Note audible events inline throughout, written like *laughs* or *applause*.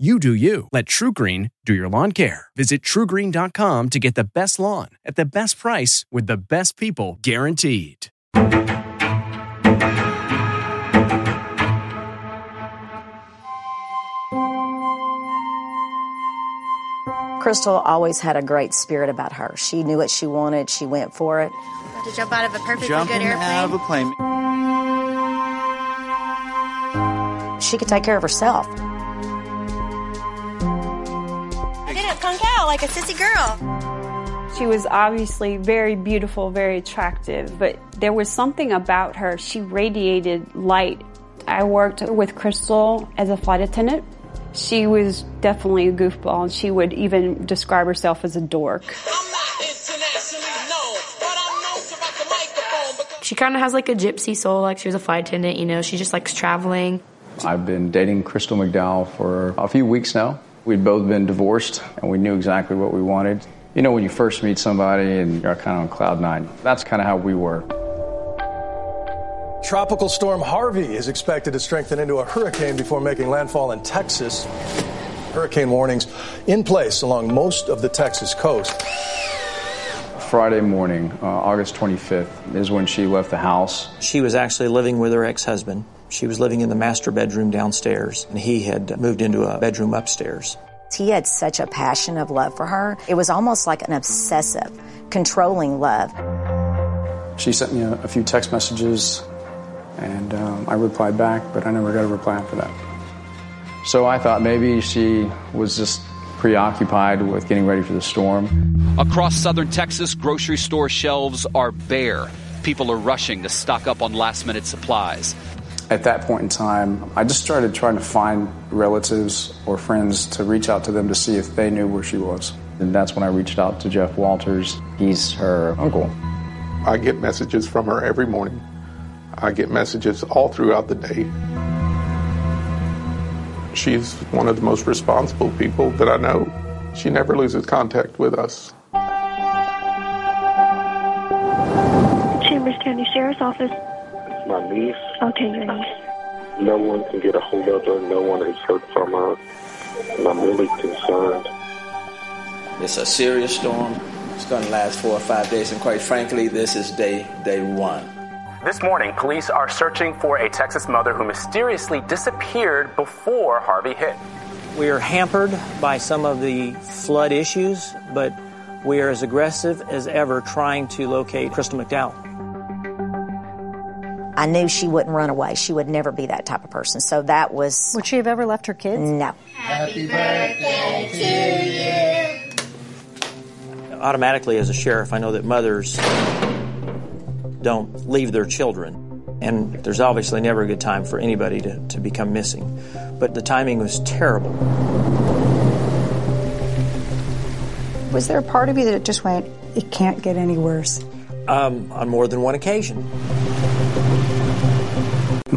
You do you. Let TruGreen do your lawn care. Visit trugreen.com to get the best lawn at the best price with the best people guaranteed. Crystal always had a great spirit about her. She knew what she wanted, she went for it. To jump out of a perfectly Jumping good airplane. out of a plane. She could take care of herself. Didn't out like a sissy girl. She was obviously very beautiful, very attractive, but there was something about her. She radiated light. I worked with Crystal as a flight attendant. She was definitely a goofball, and she would even describe herself as a dork. She kind of has like a gypsy soul, like she was a flight attendant, you know, she just likes traveling. I've been dating Crystal McDowell for a few weeks now. We'd both been divorced and we knew exactly what we wanted. You know, when you first meet somebody and you're kind of on cloud nine, that's kind of how we were. Tropical storm Harvey is expected to strengthen into a hurricane before making landfall in Texas. Hurricane warnings in place along most of the Texas coast. Friday morning, uh, August 25th, is when she left the house. She was actually living with her ex husband. She was living in the master bedroom downstairs, and he had moved into a bedroom upstairs. He had such a passion of love for her. It was almost like an obsessive, controlling love. She sent me a, a few text messages, and um, I replied back, but I never got a reply after that. So I thought maybe she was just preoccupied with getting ready for the storm. Across southern Texas, grocery store shelves are bare. People are rushing to stock up on last minute supplies. At that point in time, I just started trying to find relatives or friends to reach out to them to see if they knew where she was. And that's when I reached out to Jeff Walters. He's her uncle. I get messages from her every morning. I get messages all throughout the day. She's one of the most responsible people that I know. She never loses contact with us. Chambers County Sheriff's Office. It's my niece. Okay, your niece. No one can get a hold of her. No one has heard from her. And I'm really concerned. It's a serious storm. It's going to last four or five days, and quite frankly, this is day day one. This morning, police are searching for a Texas mother who mysteriously disappeared before Harvey hit. We are hampered by some of the flood issues, but we are as aggressive as ever trying to locate Crystal McDowell. I knew she wouldn't run away. She would never be that type of person. So that was. Would she have ever left her kids? No. Happy birthday to you. Automatically, as a sheriff, I know that mothers don't leave their children. And there's obviously never a good time for anybody to, to become missing. But the timing was terrible. Was there a part of you that just went, it can't get any worse? Um, on more than one occasion.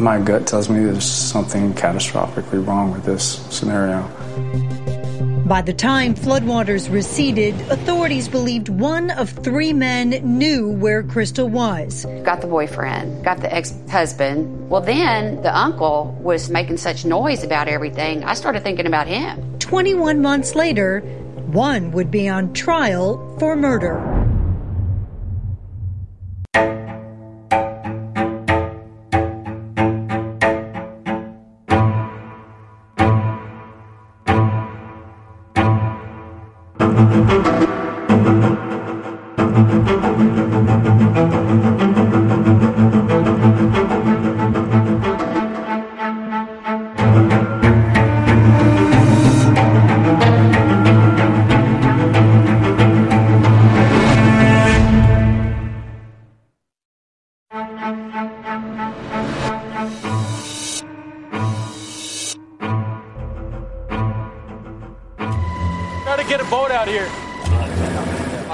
My gut tells me there's something catastrophically wrong with this scenario. By the time floodwaters receded, authorities believed one of three men knew where Crystal was. Got the boyfriend, got the ex husband. Well, then the uncle was making such noise about everything. I started thinking about him. 21 months later, one would be on trial for murder.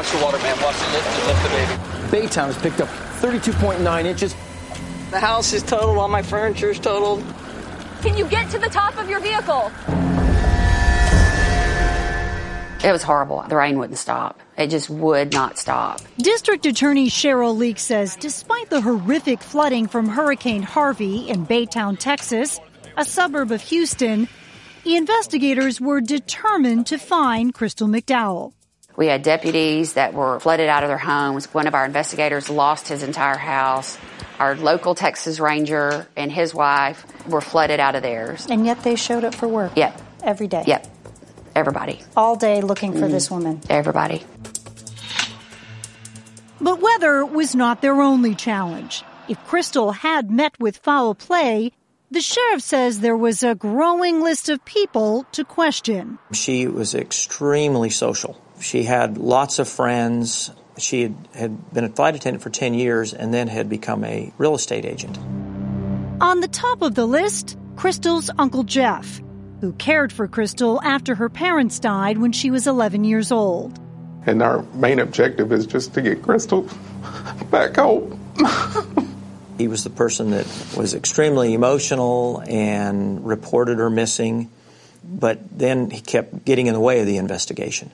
Watch the water, man. Watch it lift, it lift the baby. Baytown has picked up 32.9 inches. The house is totaled, all my furniture is totaled. Can you get to the top of your vehicle? It was horrible. The rain wouldn't stop. It just would not stop. District Attorney Cheryl Lieck says despite the horrific flooding from Hurricane Harvey in Baytown, Texas, a suburb of Houston, investigators were determined to find Crystal McDowell. We had deputies that were flooded out of their homes. One of our investigators lost his entire house. Our local Texas Ranger and his wife were flooded out of theirs. And yet they showed up for work. Yep. Every day. Yep. Everybody. All day looking for Mhm. this woman. Everybody. But weather was not their only challenge. If Crystal had met with foul play, the sheriff says there was a growing list of people to question. She was extremely social. She had lots of friends. She had, had been a flight attendant for 10 years and then had become a real estate agent. On the top of the list, Crystal's Uncle Jeff, who cared for Crystal after her parents died when she was 11 years old. And our main objective is just to get Crystal back home. *laughs* He was the person that was extremely emotional and reported her missing, but then he kept getting in the way of the investigation.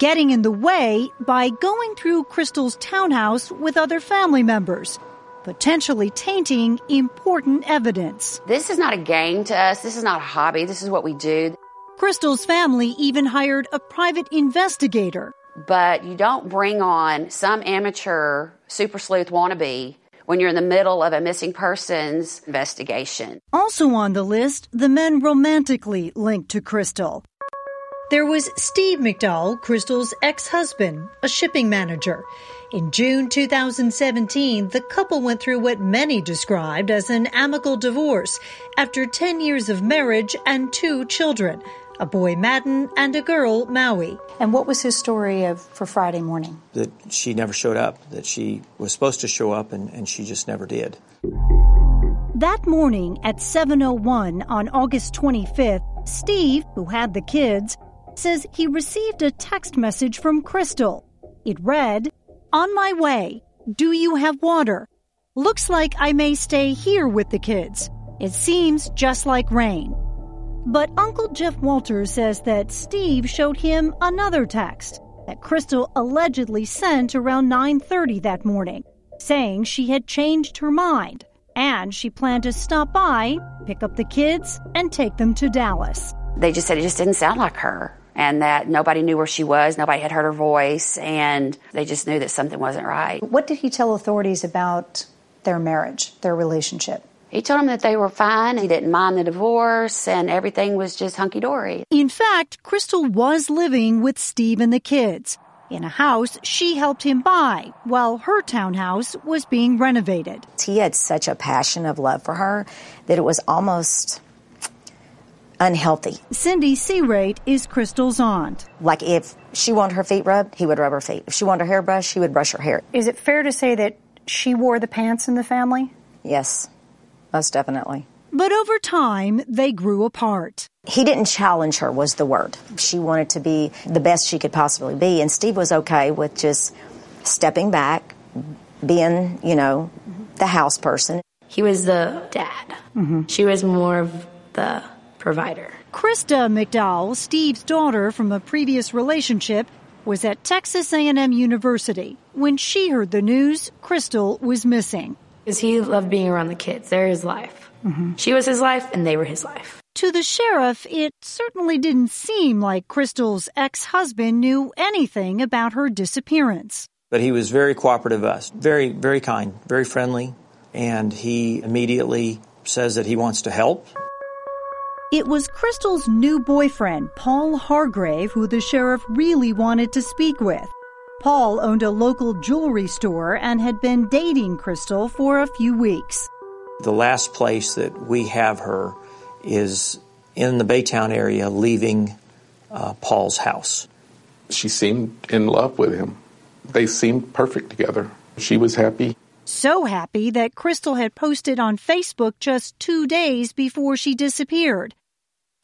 Getting in the way by going through Crystal's townhouse with other family members, potentially tainting important evidence. This is not a game to us. This is not a hobby. This is what we do. Crystal's family even hired a private investigator. But you don't bring on some amateur super sleuth wannabe when you're in the middle of a missing persons investigation. Also on the list, the men romantically linked to Crystal. There was Steve McDowell, Crystal's ex husband, a shipping manager. In June 2017, the couple went through what many described as an amicable divorce after 10 years of marriage and two children a boy Madden and a girl Maui. And what was his story of for Friday morning? That she never showed up, that she was supposed to show up and, and she just never did. That morning at 7:01 on August 25th, Steve, who had the kids, says he received a text message from Crystal. It read, "On my way. Do you have water? Looks like I may stay here with the kids. It seems just like rain." But Uncle Jeff Walters says that Steve showed him another text that Crystal allegedly sent around 9:30 that morning, saying she had changed her mind and she planned to stop by, pick up the kids, and take them to Dallas. They just said it just didn't sound like her and that nobody knew where she was, nobody had heard her voice, and they just knew that something wasn't right. What did he tell authorities about their marriage, their relationship? He told them that they were fine, he didn't mind the divorce, and everything was just hunky dory. In fact, Crystal was living with Steve and the kids in a house she helped him buy while her townhouse was being renovated. He had such a passion of love for her that it was almost unhealthy. Cindy Searate is Crystal's aunt. Like if she wanted her feet rubbed, he would rub her feet. If she wanted her hair brushed, he would brush her hair. Is it fair to say that she wore the pants in the family? Yes, most definitely. But over time, they grew apart. He didn't challenge her, was the word. She wanted to be the best she could possibly be, and Steve was okay with just stepping back, being, you know, the house person. He was the dad. Mm-hmm. She was more of the provider. Krista McDowell, Steve's daughter from a previous relationship, was at Texas A&M University when she heard the news Crystal was missing. Because he loved being around the kids. They're his life. Mm-hmm. She was his life, and they were his life. To the sheriff, it certainly didn't seem like Crystal's ex-husband knew anything about her disappearance. But he was very cooperative with us, very, very kind, very friendly, and he immediately says that he wants to help. It was Crystal's new boyfriend, Paul Hargrave, who the sheriff really wanted to speak with. Paul owned a local jewelry store and had been dating Crystal for a few weeks. The last place that we have her is in the Baytown area, leaving uh, Paul's house. She seemed in love with him. They seemed perfect together. She was happy. So happy that Crystal had posted on Facebook just two days before she disappeared.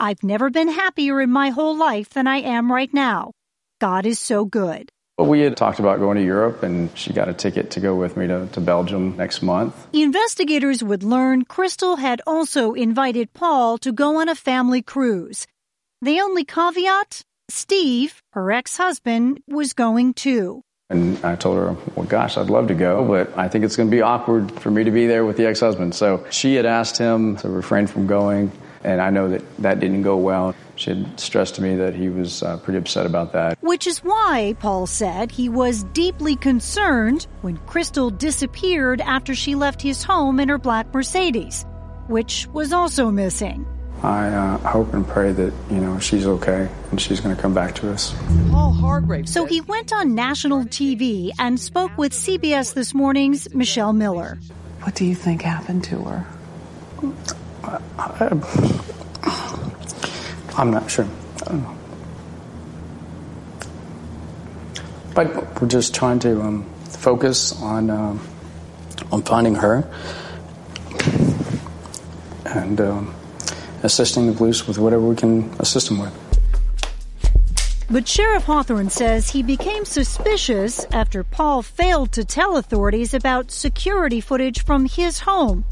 I've never been happier in my whole life than I am right now. God is so good. Well, we had talked about going to Europe, and she got a ticket to go with me to, to Belgium next month. Investigators would learn Crystal had also invited Paul to go on a family cruise. The only caveat Steve, her ex husband, was going too. And I told her, well, gosh, I'd love to go, but I think it's going to be awkward for me to be there with the ex husband. So she had asked him to refrain from going, and I know that that didn't go well. She had stressed to me that he was uh, pretty upset about that. Which is why, Paul said, he was deeply concerned when Crystal disappeared after she left his home in her black Mercedes, which was also missing. I uh, hope and pray that, you know, she's okay and she's going to come back to us. Paul Hargrave. So he went on national TV and spoke with CBS This Morning's Michelle Miller. What do you think happened to her? I'm not sure. But we're just trying to um, focus on um, on finding her and um, assisting the police with whatever we can assist them with. But Sheriff Hawthorne says he became suspicious after Paul failed to tell authorities about security footage from his home,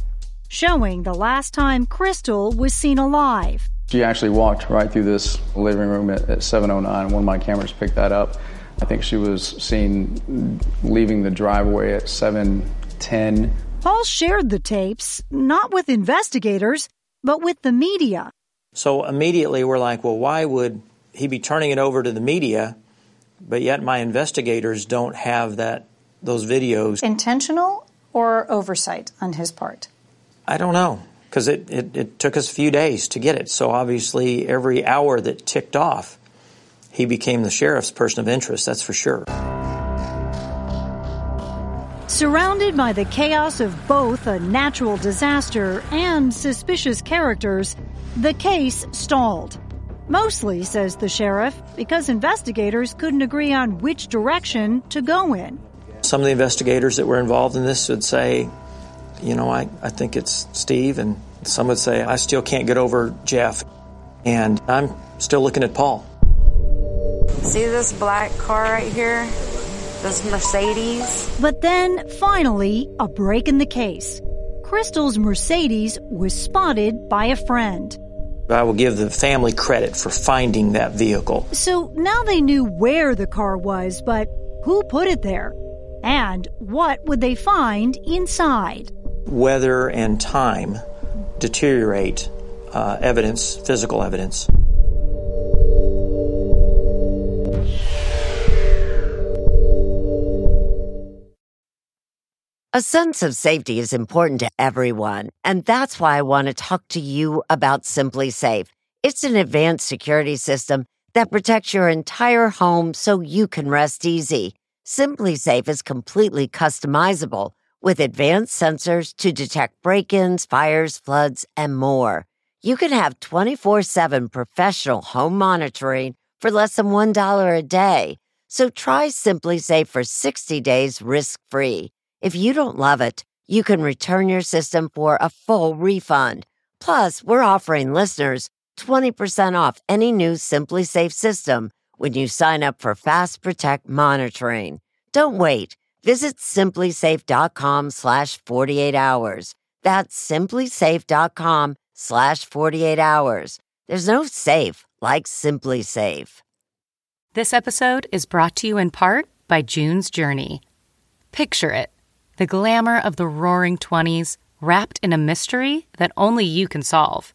showing the last time Crystal was seen alive. She actually walked right through this living room at, at 709. One of my cameras picked that up. I think she was seen leaving the driveway at 710. Paul shared the tapes, not with investigators, but with the media. So immediately we're like, well, why would he be turning it over to the media, but yet my investigators don't have that those videos? Intentional or oversight on his part? I don't know because it, it, it took us a few days to get it. So obviously, every hour that ticked off, he became the sheriff's person of interest, that's for sure. Surrounded by the chaos of both a natural disaster and suspicious characters, the case stalled. Mostly, says the sheriff, because investigators couldn't agree on which direction to go in. Some of the investigators that were involved in this would say, you know, I, I think it's Steve, and some would say, I still can't get over Jeff, and I'm still looking at Paul. See this black car right here? This Mercedes? But then, finally, a break in the case. Crystal's Mercedes was spotted by a friend. I will give the family credit for finding that vehicle. So now they knew where the car was, but who put it there? And what would they find inside? Weather and time deteriorate uh, evidence, physical evidence. A sense of safety is important to everyone, and that's why I want to talk to you about SimpliSafe. It's an advanced security system that protects your entire home so you can rest easy. SimpliSafe is completely customizable with advanced sensors to detect break-ins, fires, floods, and more. You can have 24/7 professional home monitoring for less than $1 a day. So try SimpliSafe for 60 days risk-free. If you don't love it, you can return your system for a full refund. Plus, we're offering listeners 20% off any new SimpliSafe system when you sign up for Fast Protect monitoring. Don't wait. Visit simplisafe.com slash 48 hours. That's simplisafe.com slash 48 hours. There's no safe like SimpliSafe. This episode is brought to you in part by June's Journey. Picture it the glamour of the roaring 20s wrapped in a mystery that only you can solve.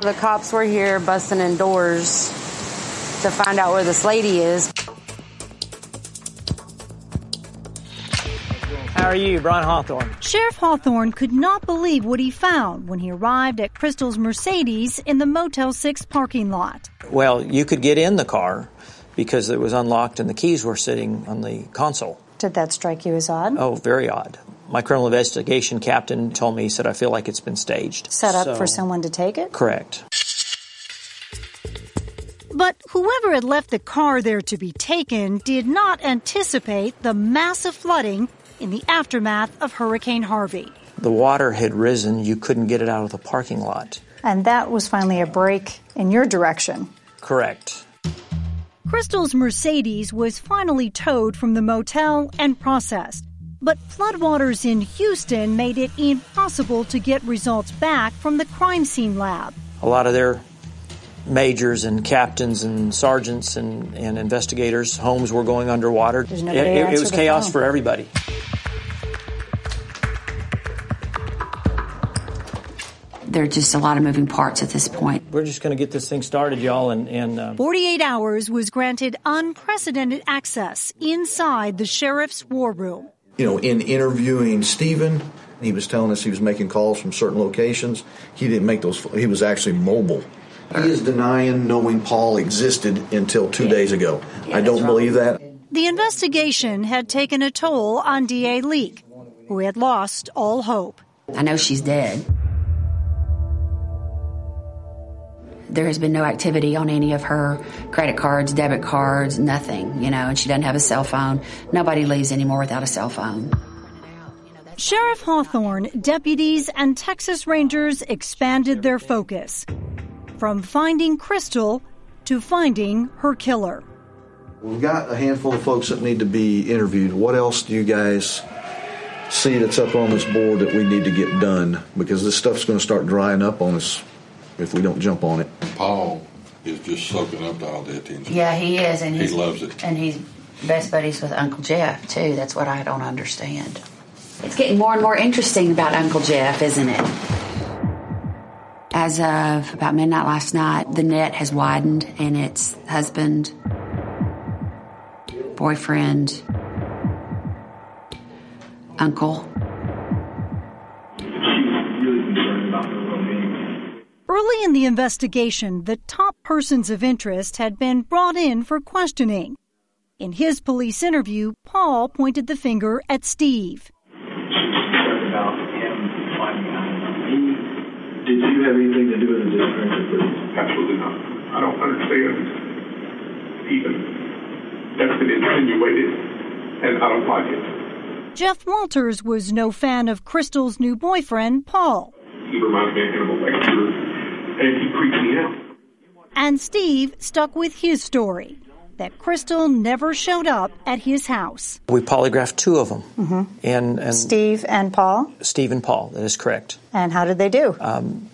The cops were here busting in doors to find out where this lady is. How are you, Brian Hawthorne? Sheriff Hawthorne could not believe what he found when he arrived at Crystal's Mercedes in the Motel 6 parking lot. Well, you could get in the car because it was unlocked and the keys were sitting on the console. Did that strike you as odd? Oh, very odd. My criminal investigation captain told me, he said, I feel like it's been staged. Set up So- for someone to take it? Correct. But whoever had left the car there to be taken did not anticipate the massive flooding in the aftermath of Hurricane Harvey. The water had risen. You couldn't get it out of the parking lot. And that was finally a break in your direction. Correct. Crystal's Mercedes was finally towed from the motel and processed. But floodwaters in Houston made it impossible to get results back from the crime scene lab. A lot of their majors and captains and sergeants and, and investigators' homes were going underwater. It, nobody it- to it was chaos phone. for everybody. There are just a lot of moving parts at this point. We're just going to get this thing started, y'all, and, and uh, 48 hours was granted unprecedented access inside the sheriff's war room. You know, in interviewing Stephen, he was telling us he was making calls from certain locations. He didn't make those, he was actually mobile. He is denying knowing Paul existed until two days ago. I don't believe that. The investigation had taken a toll on D.A. Lieck, who had lost all hope. I know she's dead. There has been no activity on any of her credit cards, debit cards, nothing, you know, and she doesn't have a cell phone. Nobody leaves anymore without a cell phone. Sheriff Hawthorne, deputies, and Texas Rangers expanded their focus from finding Crystal to finding her killer. We've got a handful of folks that need to be interviewed. What else do you guys see that's up on this board that we need to get done? Because this stuff's going to start drying up on us if we don't jump on it. Paul is just soaking up all the attention. Yeah, he is, and He he's, loves it. And he's best buddies with Uncle Jeff too. That's what I don't understand. It's getting more and more interesting about Uncle Jeff, isn't it? As of about midnight last night, the net has widened, and it's husband, boyfriend, uncle. Early in the investigation, the top persons of interest had been brought in for questioning. In his police interview, Paul pointed the finger at Steve. about him finding out me. Did you have anything to do with the disappearance? Absolutely not. I don't understand even that's been insinuated, and I don't like it. Jeff Walters was no fan of Crystal's new boyfriend, Paul. He reminds me of Hannibal Lecter, and he creeps me out. And Steve stuck with his story that Crystal never showed up at his house. we polygraphed two of them. hmm And, and Steve and Paul. Steve and Paul, that is correct. And how did they do? Um,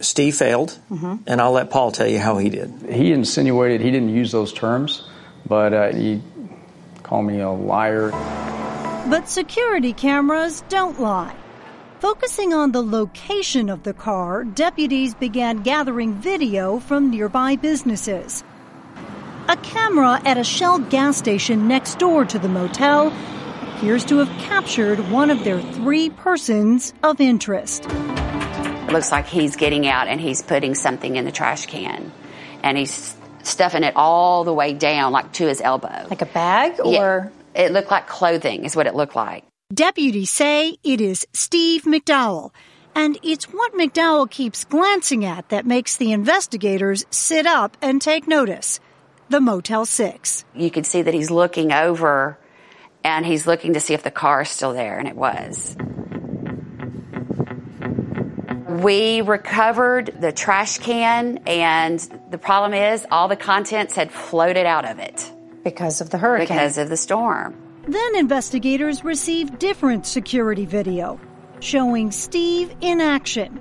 Steve failed, Mhm. and I'll let Paul tell you how he did. He insinuated he didn't use those terms, but uh, he called me a liar. But security cameras don't lie. Focusing on the location of the car, deputies began gathering video from nearby businesses. A camera at a Shell gas station next door to the motel appears to have captured one of their three persons of interest. It looks like he's getting out and he's putting something in the trash can. And he's stuffing it all the way down, like to his elbow. Like a bag Yeah. or It looked like clothing, is what it looked like. Deputies say it is Steve McDowell, and it's what McDowell keeps glancing at that makes the investigators sit up and take notice. The Motel 6. You can see that he's looking over and he's looking to see if the car is still there, and it was. We recovered the trash can, and the problem is all the contents had floated out of it. Because of the hurricane. Because of the storm. Then investigators received different security video showing Steve in action.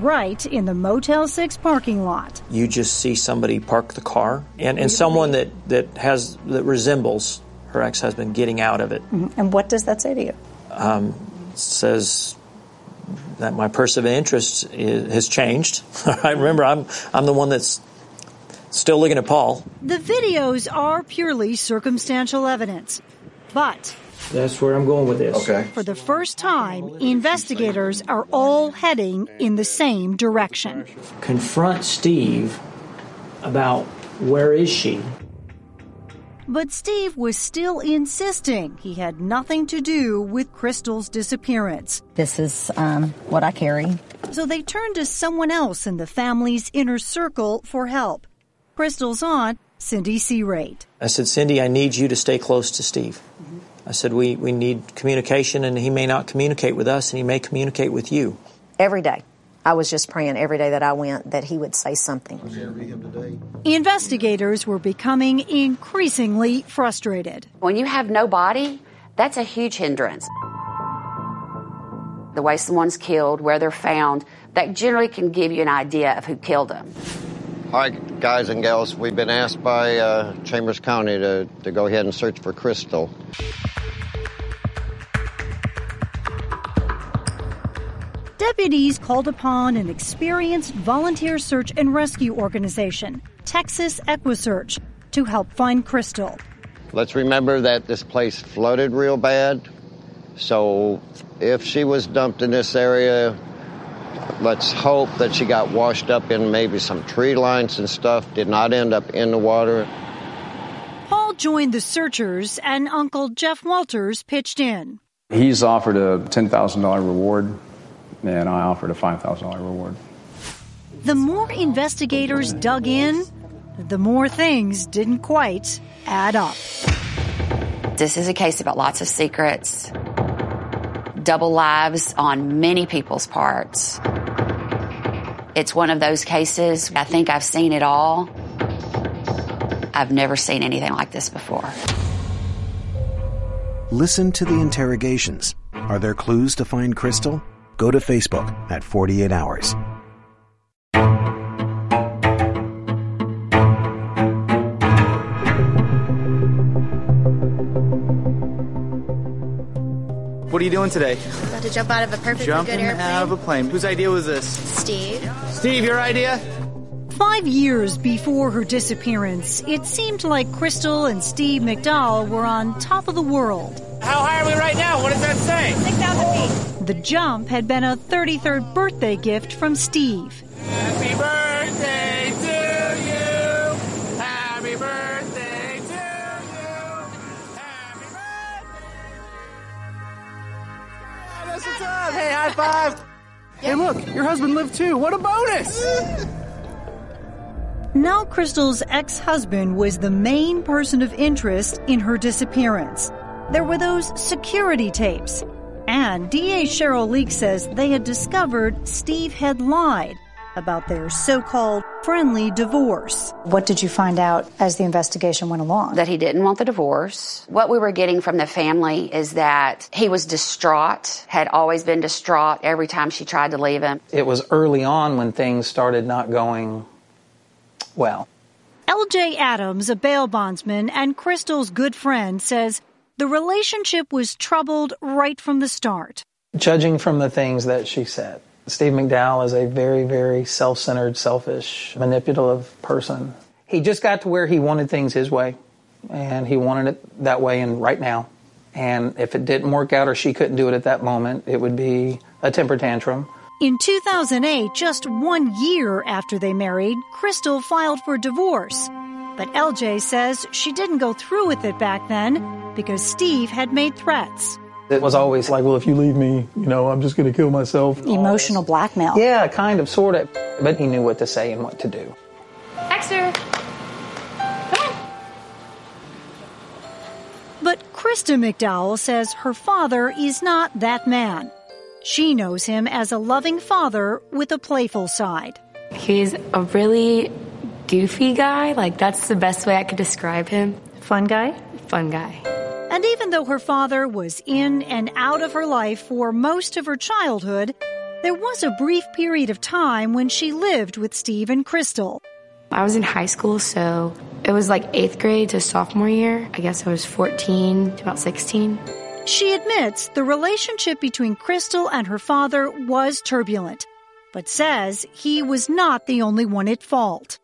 Right in the Motel 6 parking lot. You just see somebody park the car and, and someone that, that has that resembles her ex-husband getting out of it. Mhm. And what does that say to you? Um, says that my person of interest i has changed. *laughs* I remember I'm I'm the one that's still looking at Paul. The videos are purely circumstantial evidence. But That's where I'm going with this. Okay. for the first time, investigators are all heading in the same direction. Confront Steve about where is she? But Steve was still insisting he had nothing to do with Crystal's disappearance. This is um, what I carry. So they turned to someone else in the family's inner circle for help. Crystal's aunt, Cindy Searate. I said, Cindy, I need you to stay close to Steve. I said, we, we need communication, and he may not communicate with us, and he may communicate with you. Every day. I was just praying every day that I went that he would say something. Investigators were becoming increasingly frustrated. When you have no body, that's a huge hindrance. The way someone's killed, where they're found, that generally can give you an idea of who killed them. Hi, guys and gals. We've been asked by uh, Chambers County to, to go ahead and search for Crystal. Deputies called upon an experienced volunteer search and rescue organization, Texas EquiSearch, to help find Crystal. Let's remember that this place flooded real bad. So if she was dumped in this area, let's hope that she got washed up in maybe some tree lines and stuff, did not end up in the water. Paul joined the searchers, and Uncle Jeff Walters pitched in. He's offered a $10,000 reward, and I offered a $5,000 reward. The more investigators dug in, the more things didn't quite add up. This is a case about lots of secrets, double lives on many people's parts. It's one of those cases, I think I've seen it all. I've never seen anything like this before. Listen to the interrogations. Are there clues to find Crystal? Go to Facebook at 48 Hours. What are you doing today? About to jump out of a perfectly Jumping good airplane. out of a plane. Whose idea was this? Steve. Steve, your idea? Five years before her disappearance, it seemed like Crystal and Steve McDowell were on top of the world. How high are we right now? What does that say? 6,000 feet. The jump had been a 33rd birthday gift from Steve. Happy Hey, look, your husband lived too. What a bonus. Now, Crystal's ex husband was the main person of interest in her disappearance. There were those security tapes. And DA Cheryl Lieck says they had discovered Steve had lied about their so called friendly divorce. What did you find out as the investigation went along? That he didn't want the divorce. What we were getting from the family is that he was distraught, had always been distraught every time she tried to leave him. It was early on when things started not going well. LJ Adams, a bail bondsman and Crystal's good friend, says the relationship was troubled right from the start. Judging from the things that she said, Steve McDowell is a very, very self centered, selfish, manipulative person. He just got to where he wanted things his way, and he wanted it that way and right now. And if it didn't work out or she couldn't do it at that moment, it would be a temper tantrum. In 2008, just one year after they married, Crystal filed for divorce. But LJ says she didn't go through with it back then because Steve had made threats. It was always like, well, if you leave me, you know, I'm just going to kill myself. Emotional blackmail. Yeah, kind of, sort of. But he knew what to say and what to do. Extra. But Krista McDowell says her father is not that man. She knows him as a loving father with a playful side. He's a really goofy guy. Like, that's the best way I could describe him. Fun guy? Fun guy. And even though her father was in and out of her life for most of her childhood, there was a brief period of time when she lived with Steve and Crystal. I was in high school, so it was like eighth grade to sophomore year. I guess I was 14 to about 16. She admits the relationship between Crystal and her father was turbulent, but says he was not the only one at fault.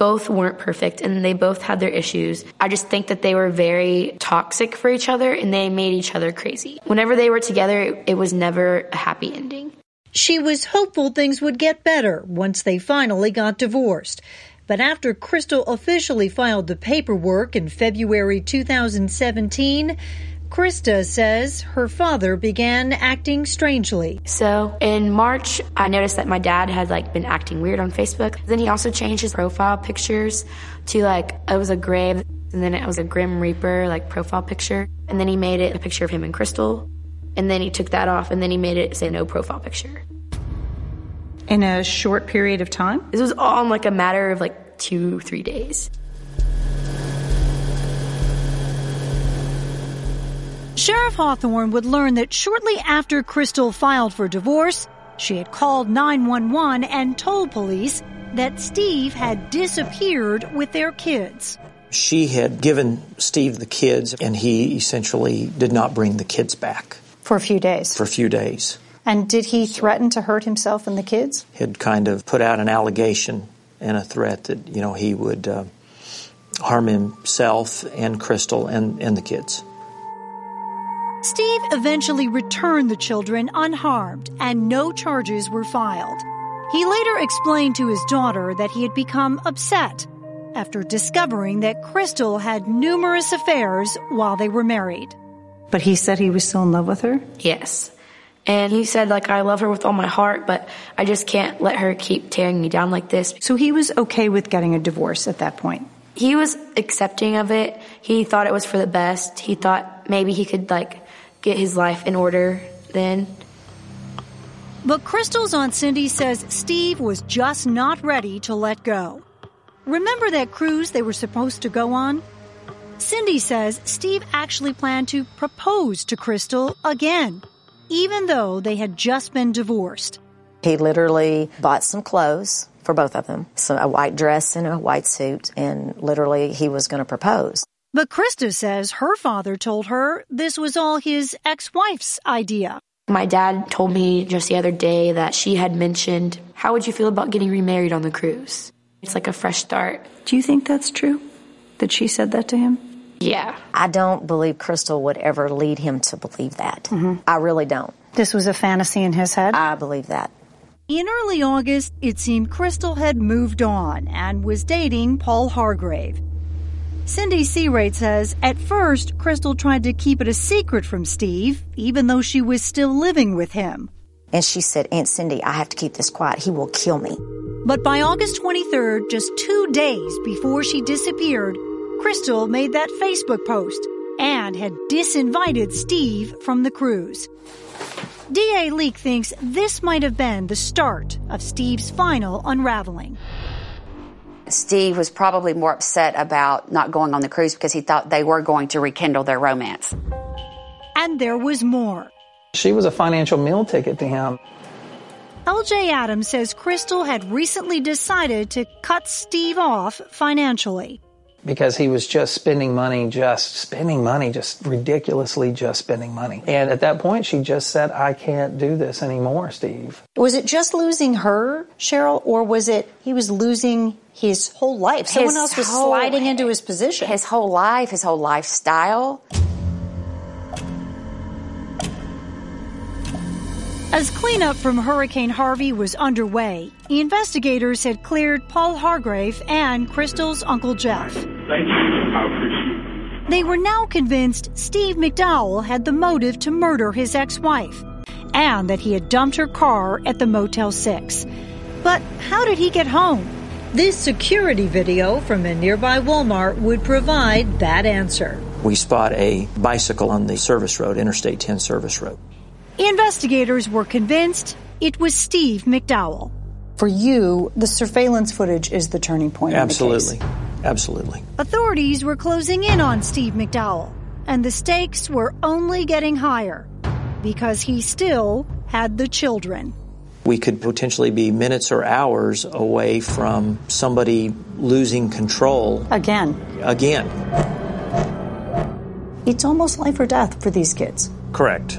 Both weren't perfect and they both had their issues. I just think that they were very toxic for each other and they made each other crazy. Whenever they were together, it was never a happy ending. She was hopeful things would get better once they finally got divorced. But after Crystal officially filed the paperwork in February 2017, Krista says her father began acting strangely. So in March, I noticed that my dad had like been acting weird on Facebook. Then he also changed his profile pictures to like it was a grave and then it was a Grim Reaper like profile picture. And then he made it a picture of him and Crystal. And then he took that off and then he made it say no profile picture. In a short period of time? This was all in like a matter of like two, three days. Sheriff Hawthorne would learn that shortly after Crystal filed for divorce, she had called 911 and told police that Steve had disappeared with their kids. She had given Steve the kids, and he essentially did not bring the kids back For a few days. for a few days. And did he threaten to hurt himself and the kids? He had kind of put out an allegation and a threat that you know he would uh, harm himself and Crystal and, and the kids. Steve eventually returned the children unharmed and no charges were filed. He later explained to his daughter that he had become upset after discovering that Crystal had numerous affairs while they were married. But he said he was still in love with her? Yes. And he said, like, I love her with all my heart, but I just can't let her keep tearing me down like this. So he was okay with getting a divorce at that point? He was accepting of it. He thought it was for the best. He thought maybe he could, like, get his life in order then. But Crystal's Aunt Cindy says Steve was just not ready to let go. Remember that cruise they were supposed to go on? Cindy says Steve actually planned to propose to Crystal again, even though they had just been divorced. He literally bought some clothes for both of them, so a white dress and a white suit, and literally he was going to propose. But Krista says her father told her this was all his ex wife's idea. My dad told me just the other day that she had mentioned, How would you feel about getting remarried on the cruise? It's like a fresh start. Do you think that's true? That she said that to him? Yeah. I don't believe Crystal would ever lead him to believe that. I really don't. This was a fantasy in his head? I believe that. In early August, it seemed Crystal had moved on and was dating Paul Hargrave. Cindy Searate says at first, Crystal tried to keep it a secret from Steve, even though she was still living with him. And she said, Aunt Cindy, I have to keep this quiet. He will kill me. But by August 23rd, just two days before she disappeared, Crystal made that Facebook post and had disinvited Steve from the cruise. DA Lieck thinks this might have been the start of Steve's final unraveling. Steve was probably more upset about not going on the cruise because he thought they were going to rekindle their romance. And there was more. She was a financial meal ticket to him. LJ Adams says Crystal had recently decided to cut Steve off financially. Because he was just spending money, just spending money, just ridiculously just spending money. And at that point, she just said, I can't do this anymore, Steve. Was it just losing her, Cheryl, or was it he was losing his whole life? Someone His else was whole- sliding into his position. His whole life, his whole lifestyle. As cleanup from Hurricane Harvey was underway, investigators had cleared Paul Hargrave and Crystal's Uncle Jeff. Thank you. I appreciate it. They were now convinced Steve McDowell had the motive to murder his ex wife and that he had dumped her car at the Motel 6. But how did he get home? This security video from a nearby Walmart would provide that answer. We spot a bicycle on the service road, Interstate 10 service road. Investigators were convinced it was Steve McDowell. For you, the surveillance footage is the turning point. in the case. Absolutely. Absolutely. Authorities were closing in on Steve McDowell, and the stakes were only getting higher because he still had the children. We could potentially be minutes or hours away from somebody losing control Again, again. it's almost life or death for these kids. Correct.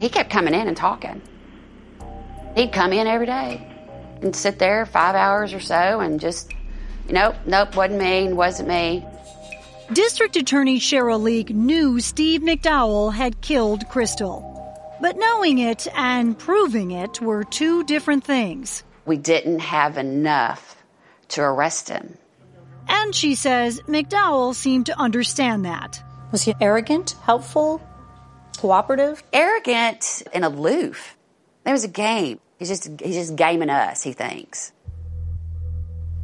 He kept coming in and talking. He'd come in every day and sit there five hours or so and just, nope, nope, wasn't me, wasn't me. District Attorney Cheryl Lieck knew Steve McDowell had killed Crystal. But knowing it and proving it were two different things. We didn't have enough to arrest him. And she says McDowell seemed to understand that. Was he arrogant, helpful, cooperative? Arrogant and aloof. There was a game. He's just he's just gaming us, he thinks.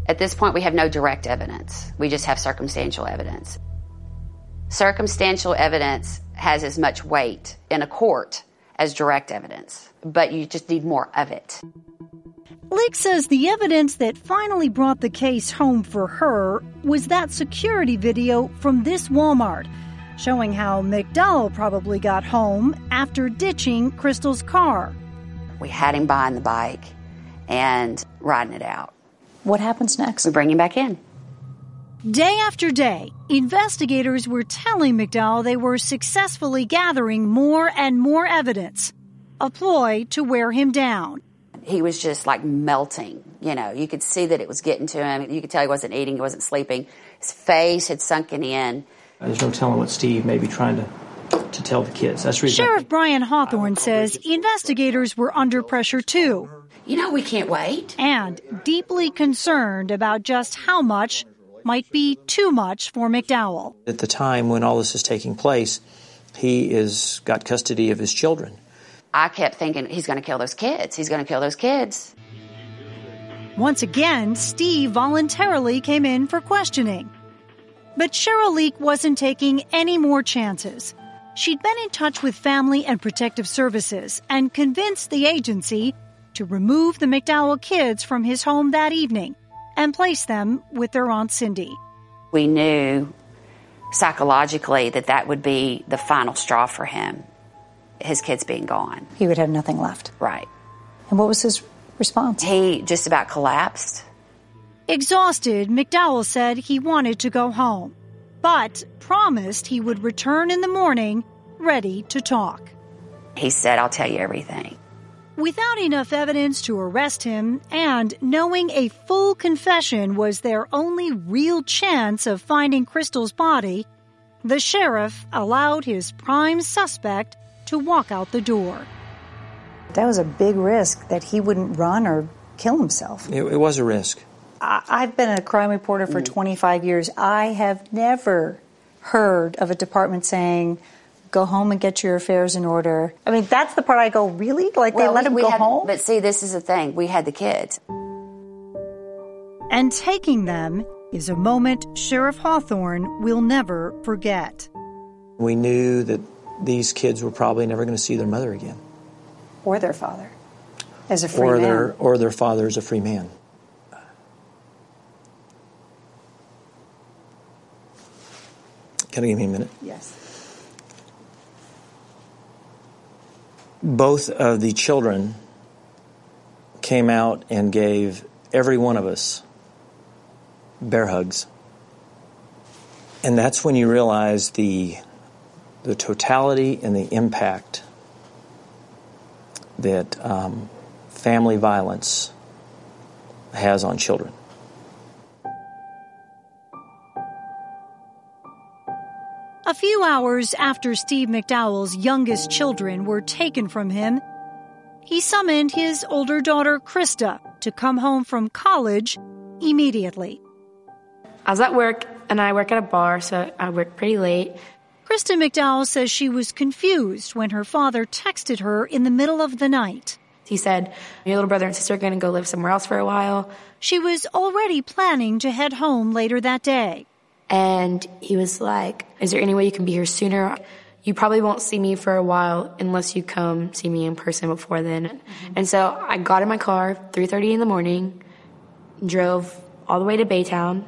At this point we have no direct evidence. We just have circumstantial evidence. Circumstantial evidence has as much weight in a court as direct evidence, but you just need more of it. Lieck says the evidence that finally brought the case home for her was that security video from this Walmart showing how McDowell probably got home after ditching Crystal's car. We had him buying the bike and riding it out. What happens next? We bring him back in. Day after day, investigators were telling McDowell they were successfully gathering more and more evidence, a ploy to wear him down. He was just like melting. You know, you could see that it was getting to him. You could tell he wasn't eating, he wasn't sleeping. His face had sunken in. There's no telling what Steve may be trying to to tell the kids. That's the reason. Sheriff Brian Hawthorne says investigators were under pressure too. You know, we can't wait. And deeply concerned about just how much might be too much for McDowell. At the time when all this is taking place, he is got custody of his children. I kept thinking he's going to kill those kids. He's going to kill those kids. Once again, Steve voluntarily came in for questioning. But Cheryl Lieck wasn't taking any more chances. She'd been in touch with Family and Protective Services and convinced the agency to remove the McDowell kids from his home that evening and place them with their Aunt Cindy. We knew psychologically that that would be the final straw for him, his kids being gone. He would have nothing left. Right. And what was his response? He just about collapsed. Exhausted, McDowell said he wanted to go home, but promised he would return in the morning ready to talk. He said, I'll tell you everything. Without enough evidence to arrest him and knowing a full confession was their only real chance of finding Crystal's body, the sheriff allowed his prime suspect to walk out the door. That was a big risk that he wouldn't run or kill himself. It, it was a risk. I, I've been a crime reporter for mm. 25 years. I have never heard of a department saying, go home and get your affairs in order. I mean, that's the part I go, really? Like Well, they let we- him we go had- home? But see, this is the thing. We had the kids. And taking them is a moment Sheriff Hawthorne will never forget. We knew that these kids were probably never going to see their mother again, Or their father as a free or man. their or their father as a free man. Can I give me a minute? Yes. Both of the children came out and gave every one of us bear hugs. And that's when you realize the the totality and the impact that um, family violence has on children. A few hours after Steve McDowell's youngest children were taken from him, he summoned his older daughter, Krista, to come home from college immediately. I was at work and I work at a bar, so I work pretty late. Krista McDowell says she was confused when her father texted her in the middle of the night. He said, Your little brother and sister are going to go live somewhere else for a while. She was already planning to head home later that day. And he was like, Is there any way you can be here sooner? You probably won't see me for a while unless you come see me in person before then. Mm-hmm. And so I got in my car, 3.30 in the morning, drove all the way to Baytown.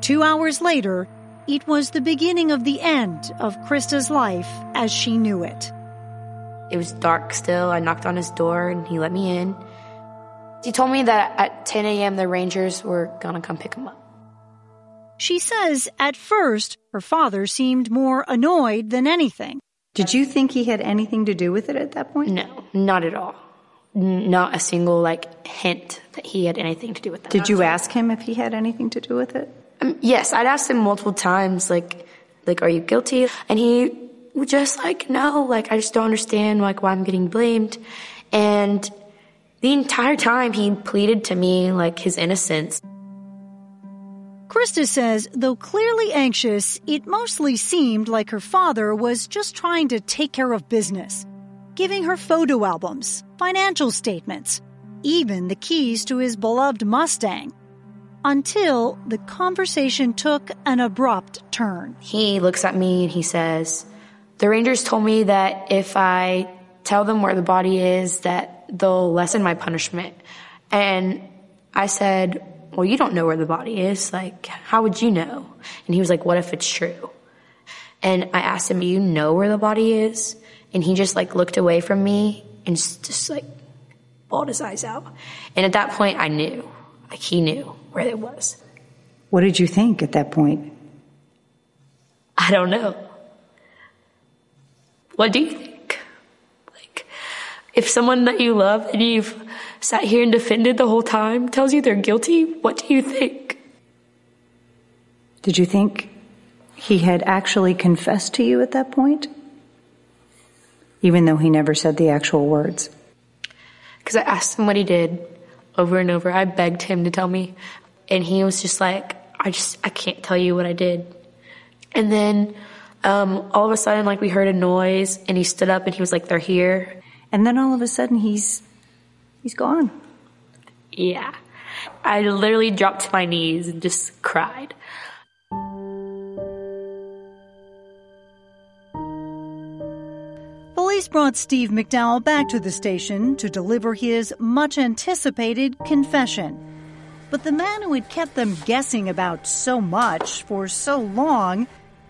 Two hours later, it was the beginning of the end of Krista's life as she knew it. It was dark still. I knocked on his door and he let me in. He told me that at 10 a.m. the Rangers were going to come pick him up. She says at first her father seemed more annoyed than anything. Did you think he had anything to do with it at that point? No, not at all. Not a single like hint that he had anything to do with that. Did you ask him if he had anything to do with it? Um, yes, I'd asked him multiple times, like, like, are you guilty? And he would just like, no, like, I just don't understand, like, why I'm getting blamed. And the entire time he pleaded to me, like, his innocence. Krista says, though clearly anxious, it mostly seemed like her father was just trying to take care of business, giving her photo albums, financial statements, even the keys to his beloved Mustang. Until the conversation took an abrupt turn. He looks at me and he says, the Rangers told me that if I tell them where the body is, that they'll lessen my punishment. And I said, well, you don't know where the body is. Like, how would you know? And he was like, what if it's true? And I asked him, do you know where the body is? And he just like looked away from me and just, like bawled his eyes out. And at that point, I knew, like he knew where it was. What did you think at that point? I don't know. What do you think? Like, if someone that you love and you've sat here and defended the whole time tells you they're guilty, what do you think? Did you think he had actually confessed to you at that point? Even though he never said the actual words? Because I asked him what he did over and over. I begged him to tell me. And he was just like, I just, I can't tell you what I did. And then, um, all of a sudden, like, we heard a noise and he stood up and he was like, they're here. And then all of a sudden he's, he's gone. Yeah. I literally dropped to my knees and just cried. Police brought Steve McDowell back to the station to deliver his much anticipated confession. But the man who had kept them guessing about so much for so long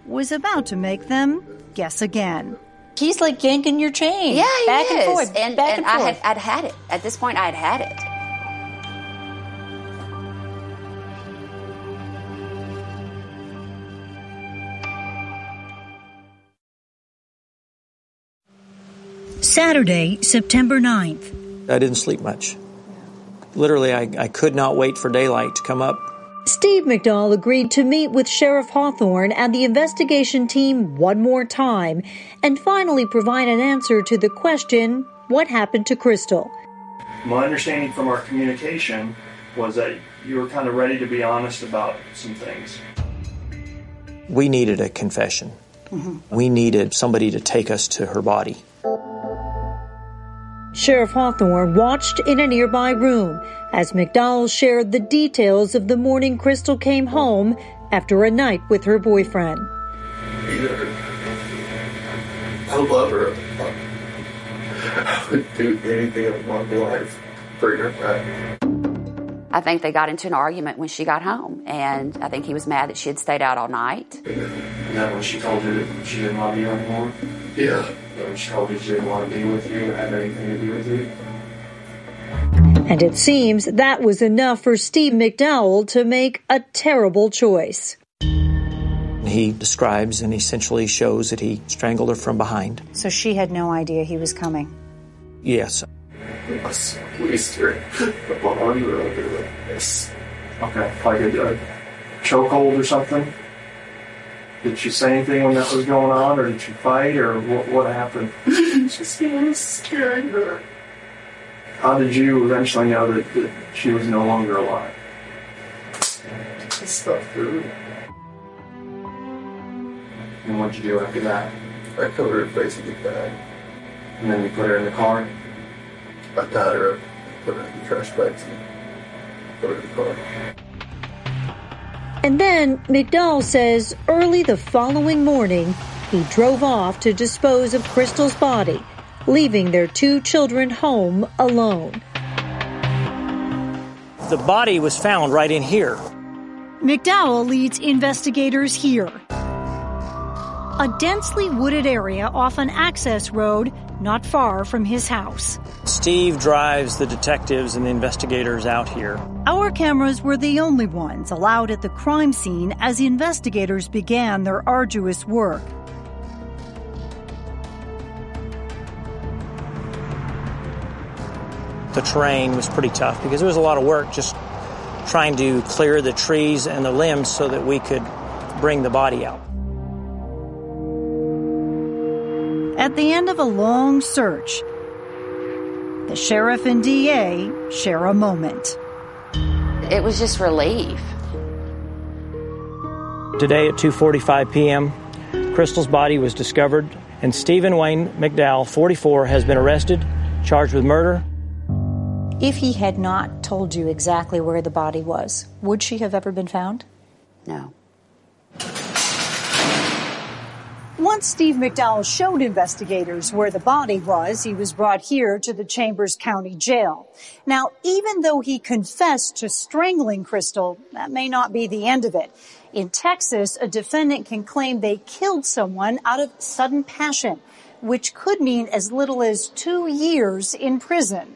was about to make them guess again. He's like yanking your chain. Yeah, he back is. and forth. And, back and and I forth. had, I'd had it. At this point, I had had it. Saturday, September 9th. I didn't sleep much. Literally, I, I could not wait for daylight to come up. Steve McDowell agreed to meet with Sheriff Hawthorne and the investigation team one more time and finally provide an answer to the question what happened to Crystal. My understanding from our communication was that you were kind of ready to be honest about some things. We needed a confession. Mm-hmm. We needed somebody to take us to her body. Sheriff Hawthorne watched in a nearby room as McDowell shared the details of the morning Crystal came home after a night with her boyfriend. I love her. I would do anything in my life for her back. I think they got into an argument when she got home, and I think he was mad that she had stayed out all night. Is that when she told you that she didn't love you anymore? Yeah. When she told you she didn't want to be with you or have anything to do with you? And it seems that was enough for Steve McDowell to make a terrible choice. He describes and essentially shows that he strangled her from behind. So she had no idea he was coming. Yes. I squeezed her behind her over like this. Okay, like a, a chokehold or something? Did she say anything when that was going on, or did she fight, or what, what happened? *laughs* She said I was scaring her. How did you eventually know that, that she was no longer alive? I stopped food. And what'd you do after that? I covered her face with a bag. And then you put her in the car? I tied her up, put her in the trash bags, and put her in the car. And then McDowell says early the following morning, he drove off to dispose of Crystal's body, leaving their two children home alone. The body was found right in here. McDowell leads investigators here. A densely wooded area off an access road not far from his house. Steve drives the detectives and the investigators out here. Our cameras were the only ones allowed at the crime scene as investigators began their arduous work. The terrain was pretty tough because it was a lot of work just trying to clear the trees and the limbs so that we could bring the body out. At the end of a long search, the sheriff and DA share a moment. It was just relief. Today at 2:45 p.m., Crystal's body was discovered and Stephen Wayne McDowell, 44, has been arrested, charged with murder. If he had not told you exactly where the body was, would she have ever been found? No. Once Steve McDowell showed investigators where the body was, he was brought here to the Chambers County Jail. Now, even though he confessed to strangling Crystal, that may not be the end of it. In Texas, a defendant can claim they killed someone out of sudden passion, which could mean as little as two years in prison.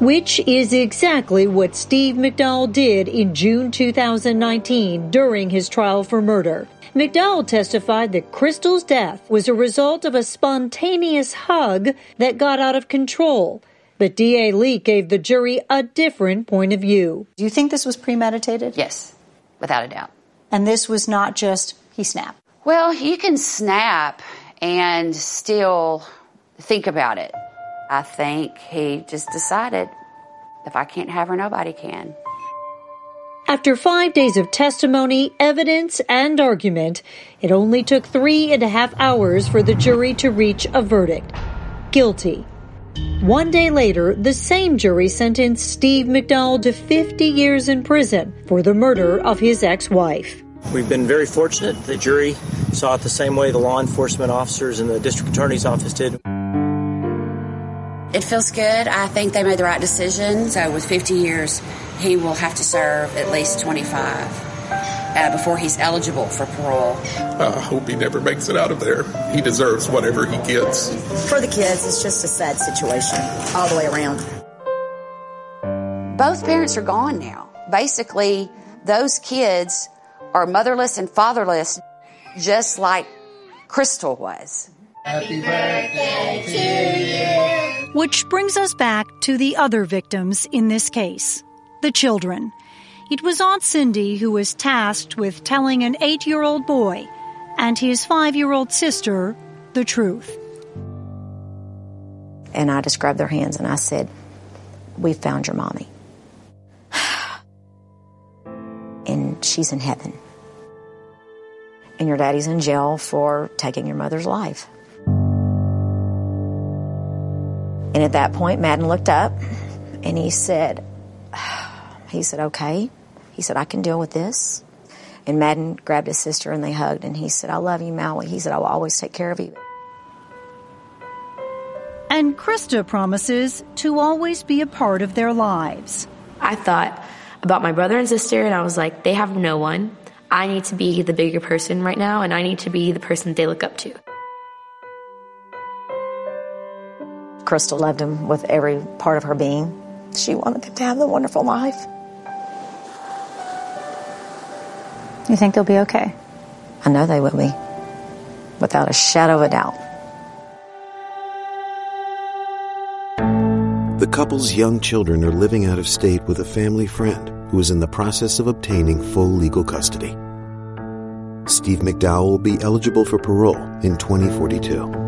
Which is exactly what Steve McDowell did in June 2019 during his trial for murder. McDowell testified that Crystal's death was a result of a spontaneous hug that got out of control. But DA Lieck gave the jury a different point of view. Do you think this was premeditated? Yes, without a doubt. And this was not just he snapped. Well, you can snap and still think about it. I think he just decided if I can't have her, nobody can. After five days of testimony, evidence, and argument, it only took three and a half hours for the jury to reach a verdict guilty. One day later, the same jury sentenced Steve McDowell to 50 years in prison for the murder of his ex wife. We've been very fortunate. The jury saw it the same way the law enforcement officers and the district attorney's office did. It feels good. I think they made the right decision. So, with 50 years, he will have to serve at least 25 uh, before he's eligible for parole. I hope he never makes it out of there. He deserves whatever he gets. For the kids, it's just a sad situation all the way around. Both parents are gone now. Basically, those kids are motherless and fatherless, just like Crystal was. Happy birthday to you. Which brings us back to the other victims in this case the children. It was Aunt Cindy who was tasked with telling an eight year old boy and his five year old sister the truth. and I just grabbed their hands and I said, We found your mommy. *sighs* and she's in heaven. And your daddy's in jail for taking your mother's life. And at that point, Madden looked up and he said, *sighs* he said, okay. He said, I can deal with this. And Madden grabbed his sister and they hugged and he said, I love you, Maui. He said, I will always take care of you. And Krista promises to always be a part of their lives. I thought about my brother and sister, and I was like, they have no one. I need to be the bigger person right now, and I need to be the person they look up to. Crystal loved him with every part of her being. She wanted him to have the wonderful life. You think they'll be okay? I know they will be, without a shadow of a doubt. The couple's young children are living out of state with a family friend who is in the process of obtaining full legal custody. Steve McDowell will be eligible for parole in 2042.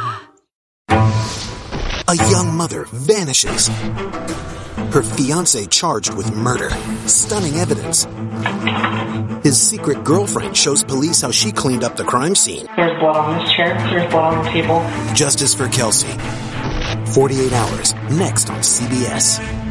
A young mother vanishes. Her fiance charged with murder. Stunning evidence. His secret girlfriend shows police how she cleaned up the crime scene. There's blood on this chair. There's blood on the table. Justice for Kelsey. 48 hours, next on CBS.